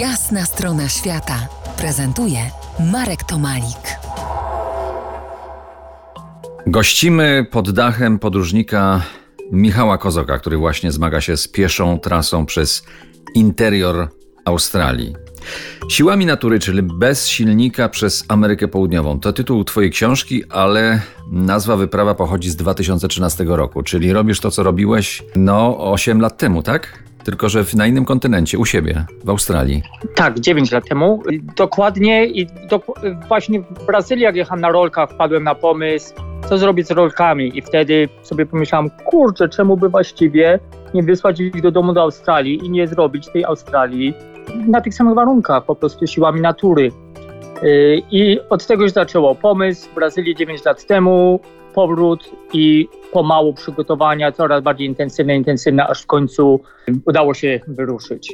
Jasna strona świata prezentuje Marek Tomalik. Gościmy pod dachem podróżnika Michała Kozoka, który właśnie zmaga się z pieszą trasą przez interior Australii. Siłami natury, czyli bez silnika przez Amerykę Południową. To tytuł Twojej książki, ale nazwa wyprawa pochodzi z 2013 roku, czyli robisz to, co robiłeś no 8 lat temu, tak? Tylko, że na innym kontynencie, u siebie, w Australii. Tak, 9 lat temu. Dokładnie i do, właśnie w Brazylii, jak jechałem na rolkach, wpadłem na pomysł, co zrobić z rolkami. I wtedy sobie pomyślałem, kurczę, czemu by właściwie nie wysłać ich do domu do Australii i nie zrobić tej Australii na tych samych warunkach, po prostu siłami natury. Yy, I od tego już zaczęło pomysł. W Brazylii 9 lat temu, powrót i pomału przygotowania, coraz bardziej intensywne, intensywne, aż w końcu udało się wyruszyć.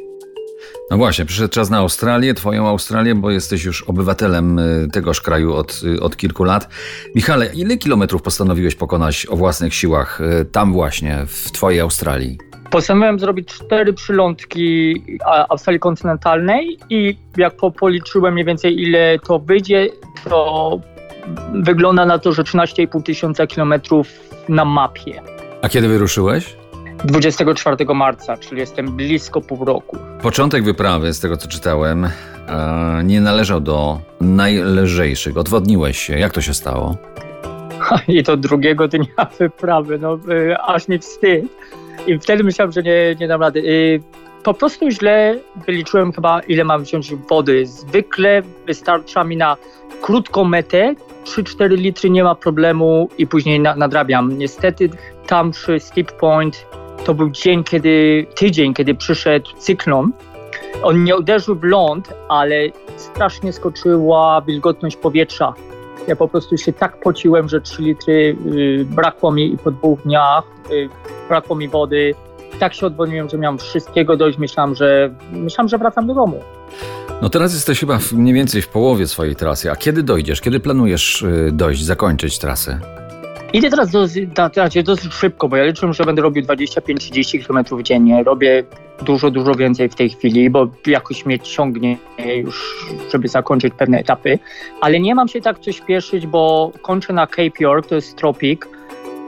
No właśnie, przyszedł czas na Australię, twoją Australię, bo jesteś już obywatelem y, tegoż kraju od, y, od kilku lat. Michale, ile kilometrów postanowiłeś pokonać o własnych siłach y, tam właśnie, w twojej Australii? Postanowiłem zrobić cztery przylądki Australii kontynentalnej i jak policzyłem mniej więcej ile to wyjdzie, to wygląda na to, że 13,5 tysiąca kilometrów na mapie. A kiedy wyruszyłeś? 24 marca, czyli jestem blisko pół roku. Początek wyprawy, z tego co czytałem, nie należał do najlżejszych. Odwodniłeś się. Jak to się stało? I to drugiego dnia wyprawy, no y, aż mi wstyd. I wtedy myślałem, że nie, nie dam rady. Y, po prostu źle wyliczyłem chyba, ile mam wziąć wody. Zwykle wystarcza mi na krótką metę, 3-4 litry nie ma problemu i później nadrabiam. Niestety tam przy Steep Point to był dzień, kiedy, tydzień, kiedy przyszedł cyklon. On nie uderzył w ląd, ale strasznie skoczyła wilgotność powietrza. Ja po prostu się tak pociłem, że 3 litry y, brakło mi i po dwóch dniach y, brakło mi wody. Tak się odwodniłem, że miałem wszystkiego dość. Myślałem, że, myślałem, że wracam do domu. No teraz jesteś chyba mniej więcej w połowie swojej trasy. A kiedy dojdziesz? Kiedy planujesz y, dojść, zakończyć trasę? Idę teraz dosyć, znaczy dosyć szybko, bo ja liczę, że będę robił 25-30 km dziennie. Robię dużo, dużo więcej w tej chwili, bo jakoś mnie ciągnie już, żeby zakończyć pewne etapy. Ale nie mam się tak coś śpieszyć, bo kończę na Cape York, to jest tropik,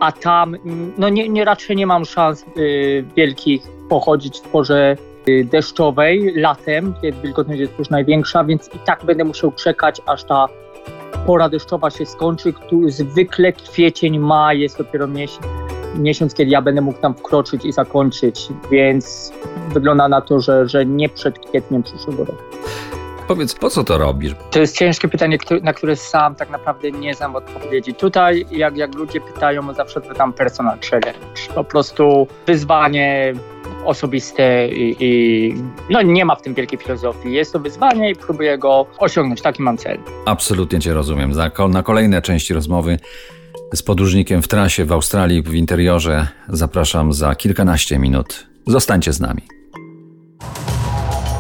a tam no nie, nie raczej nie mam szans y, wielkich pochodzić w porze y, deszczowej latem, kiedy wilgotność jest już największa, więc i tak będę musiał czekać, aż ta pora deszczowa się skończy, który zwykle kwiecień, maj jest dopiero miesiąc, miesiąc, kiedy ja będę mógł tam wkroczyć i zakończyć, więc wygląda na to, że, że nie przed kwietniem przyszłego roku. Powiedz, po co to robisz? To jest ciężkie pytanie, na które sam tak naprawdę nie znam odpowiedzi. Tutaj, jak, jak ludzie pytają, zawsze pytam personal challenge. Po prostu wyzwanie osobiste i, i, no nie ma w tym wielkiej filozofii. Jest to wyzwanie i próbuję go osiągnąć. Taki mam cel. Absolutnie Cię rozumiem. Na kolejne części rozmowy z podróżnikiem w trasie w Australii w interiorze zapraszam za kilkanaście minut. Zostańcie z nami.